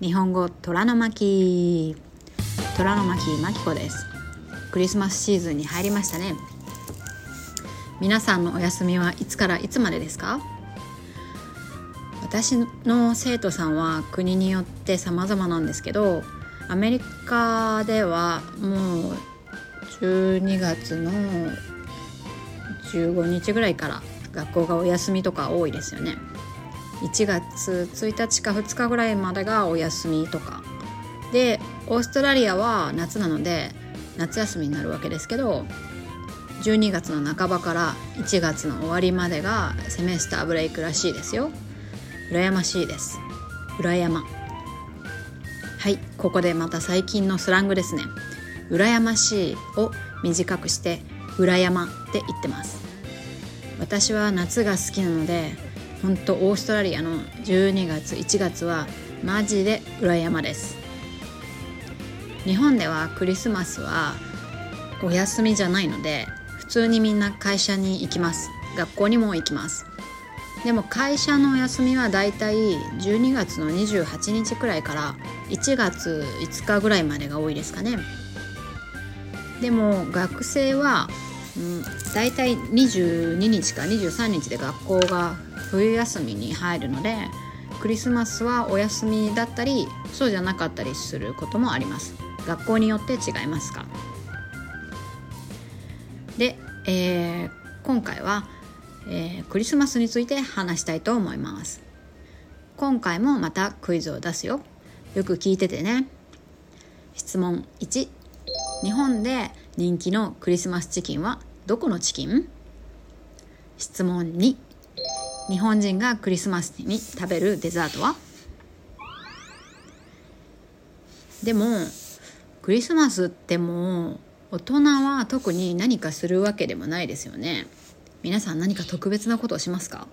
日本語虎の巻。虎の巻まきこです。クリスマスシーズンに入りましたね。皆さんのお休みはいつからいつまでですか？私の生徒さんは国によって様々なんですけどアメリカではもう12月の15日ぐらいから学校がお休みとか多いですよね。1月1日か2日ぐらいまでがお休みとか。でオーストラリアは夏なので夏休みになるわけですけど12月の半ばから1月の終わりまでがセメスターブレイクらしいですよ。羨ましいです。裏山はいここでまた最近のスラングですね。羨ましいを短くして裏山って言ってます。私は夏が好きなので本当オーストラリアの12月1月はマジで裏山です。日本ではクリスマスはお休みじゃないので普通にみんな会社に行きます。学校にも行きます。でも会社のお休みはだいたい12月の28日くらいから1月5日ぐらいまでが多いですかね。でも学生は、うん、だいたい22日か23日で学校が冬休みに入るのでクリスマスはお休みだったりそうじゃなかったりすることもあります。学校によって違いますか。で、えー、今回は、えー、クリスマスについて話したいと思います。今回もまたクイズを出すよ。よく聞いててね。質問1日本で人気のクリスマスチキンはどこのチキン？質問2日本人がクリスマスに食べるデザートは？でもクリスマスってもう大人は特に何かするわけでもないですよね。皆さん何か特別なことをしますか？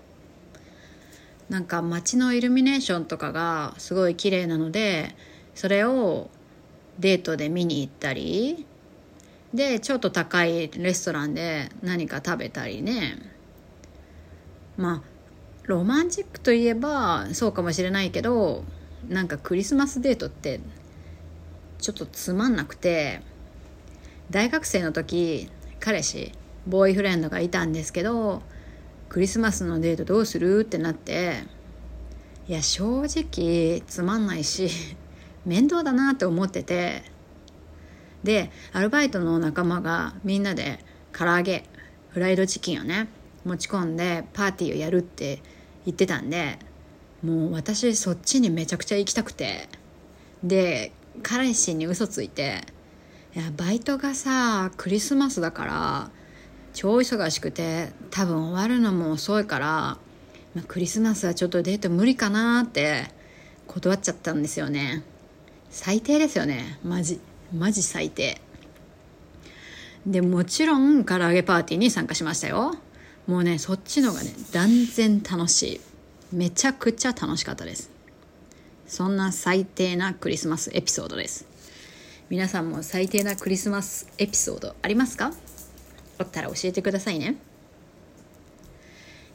なんか街のイルミネーションとかがすごい綺麗なのでそれをデートで見に行ったりでちょっと高いレストランで何か食べたりね。まあロマンチックといえばそうかもしれないけどなんかクリスマスデートってちょっとつまんなくて大学生の時彼氏ボーイフレンドがいたんですけどクリスマスのデートどうするってなっていや正直つまんないし面倒だなって思っててでアルバイトの仲間がみんなで唐揚げフライドチキンをね持ち込んでパーティーをやるって言ってたんでもう私そっちにめちゃくちゃ行きたくてで彼氏に嘘ついていやバイトがさクリスマスだから超忙しくて多分終わるのも遅いから、まあ、クリスマスはちょっとデート無理かなって断っちゃったんですよね。最低ですよねマジ。マジ最低。でもちろん唐揚げパーティーに参加しましたよ。もうねそっちのがね断然楽しい。めちゃくちゃ楽しかったです。そんな最低なクリスマスエピソードです。皆さんも最低なクリスマスエピソードありますか？あったら教えてくださいね。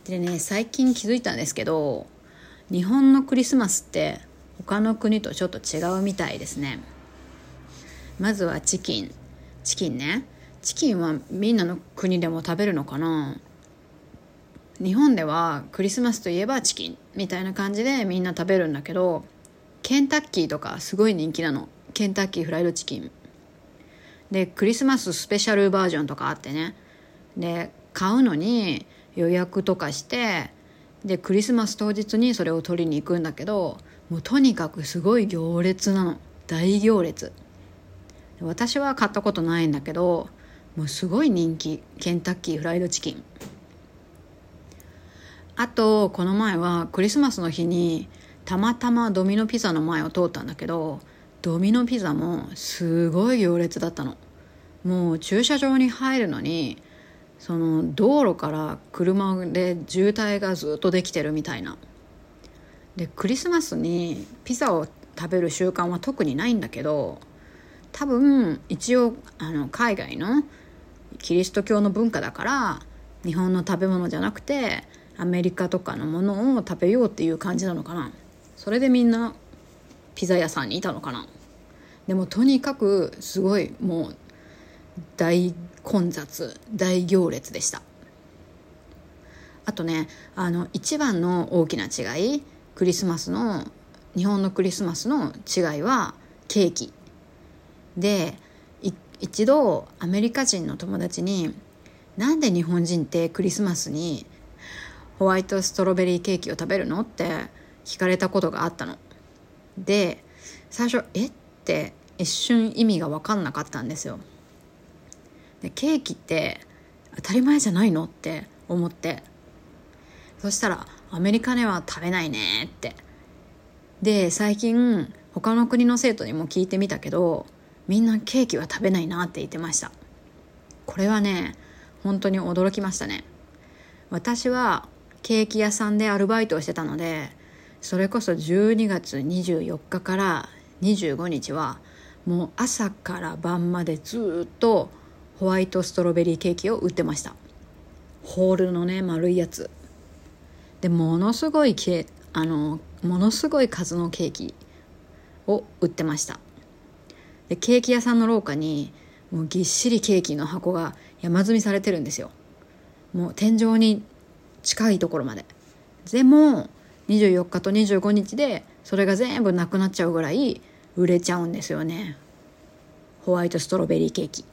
でね最近気づいたんですけど日本のクリスマスって他の国とちょっと違うみたいですね。まずはチキン。チキンね。チキンはみんなの国でも食べるのかな？日本ではクリスマスといえばチキンみたいな感じでみんな食べるんだけどケンタッキーとかすごい人気なの。ケンタッキーフライドチキン。でクリスマススペシャルバージョンとかあってね。で買うのに予約とかしてでクリスマス当日にそれを取りに行くんだけどもうとにかくすごい行列なの。大行列。私は買ったことないんだけどもうすごい人気ケンタッキーフライドチキン。あとこの前はクリスマスの日にたまたまドミノピザの前を通ったんだけどドミノピザもすごい行列だったの。もう駐車場に入るのにその道路から車で渋滞がずっとできてるみたいな。でクリスマスにピザを食べる習慣は特にないんだけど多分一応あの海外のキリスト教の文化だから日本の食べ物じゃなくてアメリカとかのものを食べようっていう感じなのかな。それでみんなピザ屋さんにいたのかな。でもとにかくすごいもう大混雑大行列でした。あとねあの一番の大きな違いクリスマスの日本のクリスマスの違いはケーキ。で一度アメリカ人の友達になんで日本人ってクリスマスにホワイトストロベリーケーキを食べるの？って聞かれたことがあったの。で最初「え？っ?」て一瞬意味が分かんなかったんですよ。でケーキって当たり前じゃないの？って思ってそしたら「アメリカでは食べないね」ってで最近他の国の生徒にも聞いてみたけどみんなケーキは食べないなって言ってました。これはね本当に驚きましたね。私はケーキ屋さんでアルバイトをしてたのでそれこそ12月24日から25日はもう朝から晩までずっとホワイトストロベリーケーキを売ってました。ホールのね丸いやつ。でものすごいケあのものすごい数のケーキを売ってました。でケーキ屋さんの廊下にもうぎっしりケーキの箱が山積みされてるんですよ。もう天井に近いところまで。でも24日と25日でそれが全部なくなっちゃうぐらい売れちゃうんですよね。ホワイトストロベリーケーキ。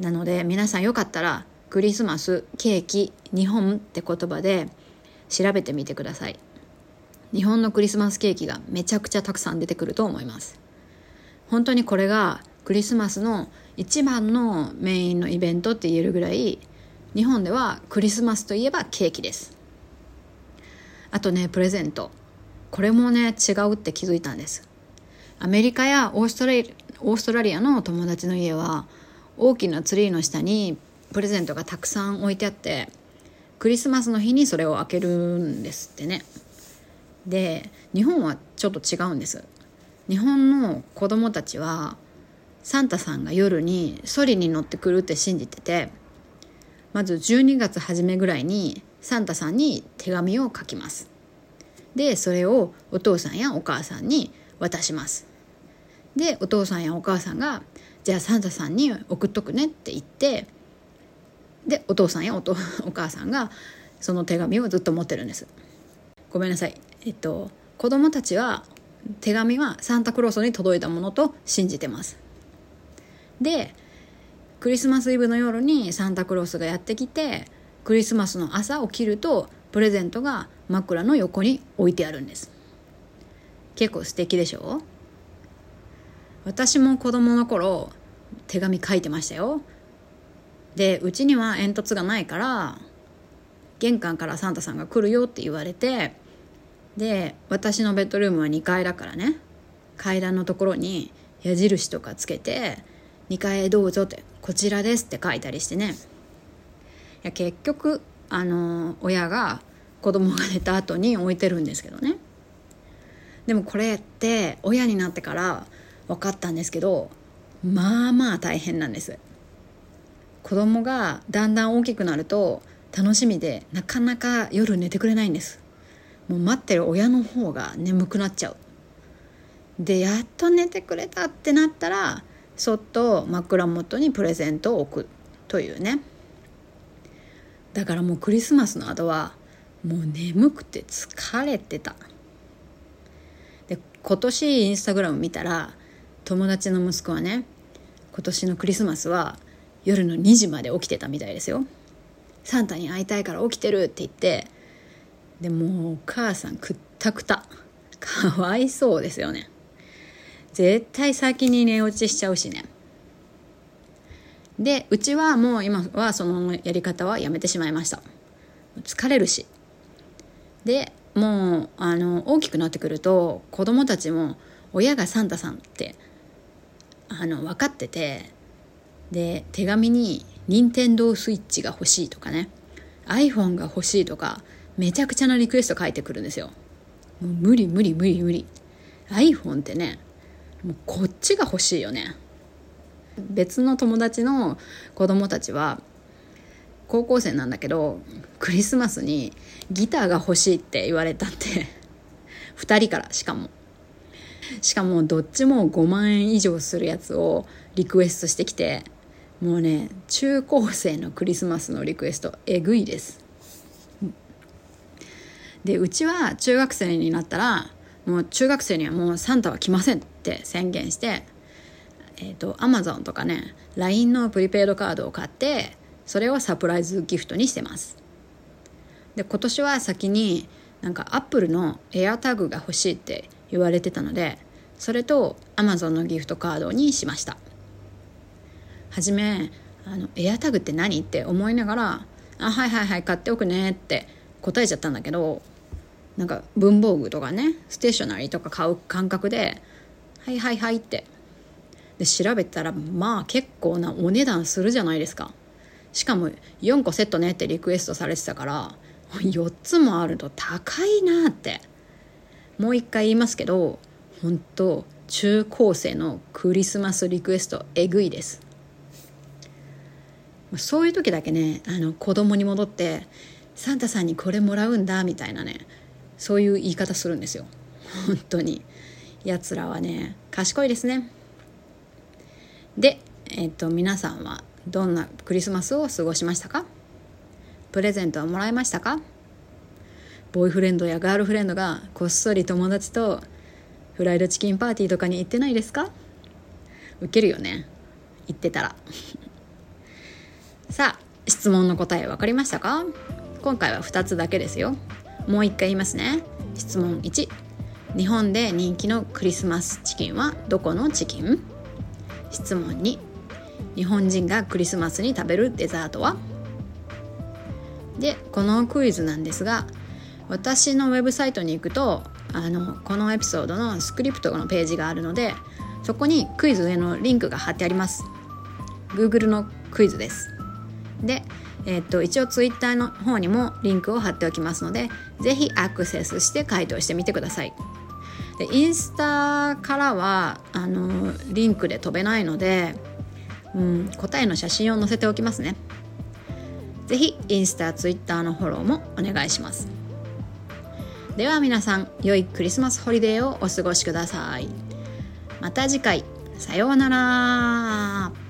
なので皆さんよかったらクリスマスケーキ日本って言葉で調べてみてください。日本のクリスマスケーキがめちゃくちゃたくさん出てくると思います。本当にこれがクリスマスの一番のメインのイベントって言えるぐらい日本ではクリスマスといえばケーキです。あとねプレゼント。これもね違うって気づいたんです。アメリカやオーストラリオーストラリアの友達の家は大きなツリーの下にプレゼントがたくさん置いてあってクリスマスの日にそれを開けるんですってね。で日本はちょっと違うんです。日本の子供たちはサンタさんが夜にソリに乗ってくるって信じててまず12月初めぐらいにサンタさんに手紙を書きます。でそれをお父さんやお母さんに渡します。でお父さんやお母さんがじゃあサンタさんに送っとくねって言ってでお父さんやおとお母さんがその手紙をずっと持ってるんです。ごめんなさい。えっと子供たちは手紙はサンタクロースに届いたものと信じてます。でクリスマスイブの夜にサンタクロースがやってきてクリスマスの朝起きるとプレゼントが枕の横に置いてあるんです。結構素敵でしょ？私も子供の頃手紙書いてましたよ。でうちには煙突がないから玄関からサンタさんが来るよって言われてで私のベッドルームは2階だからね。階段のところに矢印とかつけて「2階へどうぞ」って「こちらです」って書いたりしてね。いや結局あの親が子供が寝た後に置いてるんですけどね。でもこれって親になってから分かったんですけどまあまあ大変なんです。子供がだんだん大きくなると楽しみでなかなか夜寝てくれないんです。もう待ってる親の方が眠くなっちゃう。でやっと寝てくれたってなったらそっと枕元にプレゼントを置くというね。だからもうクリスマスの後はもう眠くて疲れてた。で今年インスタグラム見たら友達の息子はね今年のクリスマスは夜の2時まで起きてたみたいですよ。サンタに会いたいから起きてるって言ってでもお母さんくったくた。かわいそうですよね。絶対先に寝落ちしちゃうしね。でうちはもう今はそのやり方はやめてしまいました。疲れるし。でもうあの大きくなってくると子供たちも親がサンタさんってあの分かっててで手紙に「任天堂スイッチが欲しい」とかね。iPhone が欲しいとかめちゃくちゃなリクエスト書いてくるんですよ。もう無理無理無理無理。iPhone ってねもうこっちが欲しいよね。別の友達の子供たちは高校生なんだけどクリスマスにギターが欲しいって言われたって2人からしかも。しかもどっちも5万円以上するやつをリクエストしてきてもうね中高生のクリスマスのリクエストえぐいです。でうちは中学生になったらもう中学生にはもうサンタは来ませんって宣言してえっ、ー、とアマゾンとかね LINE のプリペイドカードを買ってそれをサプライズギフトにしてます。で今年は先になんかアップルのエアタグが欲しいって言われてたのでそれと Amazon のギフトカードにしました。はじめあのエアタグって何って思いながら「あはいはいはい買っておくね」って答えちゃったんだけどなんか文房具とかねステーショナリーとか買う感覚で「はいはいはい」って。で調べたらまあ結構なお値段するじゃないですか。しかも4個セットねってリクエストされてたから4つもあると高いなって。もう一回言いますけど本当中高生のクリスマスリクエストえぐいです。そういう時だけねあの子供に戻ってサンタさんにこれもらうんだみたいなね。そういう言い方するんですよ。本当に。やつらはね賢いですね。でえっと皆さんはどんなクリスマスを過ごしましたか？プレゼントはもらいましたか？ボーイフレンドやガールフレンドがこっそり友達とフライドチキンパーティーとかに行ってないですか？ウケるよね。行ってたら。さあ質問の答え分かりましたか？今回は2つだけですよ。もう一回言いますね。質問1日本で人気のクリスマスチキンはどこのチキン？質問2日本人がクリスマスに食べるデザートは？でこのクイズなんですが私のウェブサイトに行くとあのこのエピソードのスクリプトのページがあるのでそこにクイズへのリンクが貼ってあります。Google のクイズです。で、えー、っと一応 Twitter の方にもリンクを貼っておきますので是非アクセスして回答してみてください。でインスタからはあのリンクで飛べないので、うん、答えの写真を載せておきますね。是非インスタ、ツイッターのフォローもお願いします。では皆さん良いクリスマスホリデーをお過ごしください。また次回。さようなら。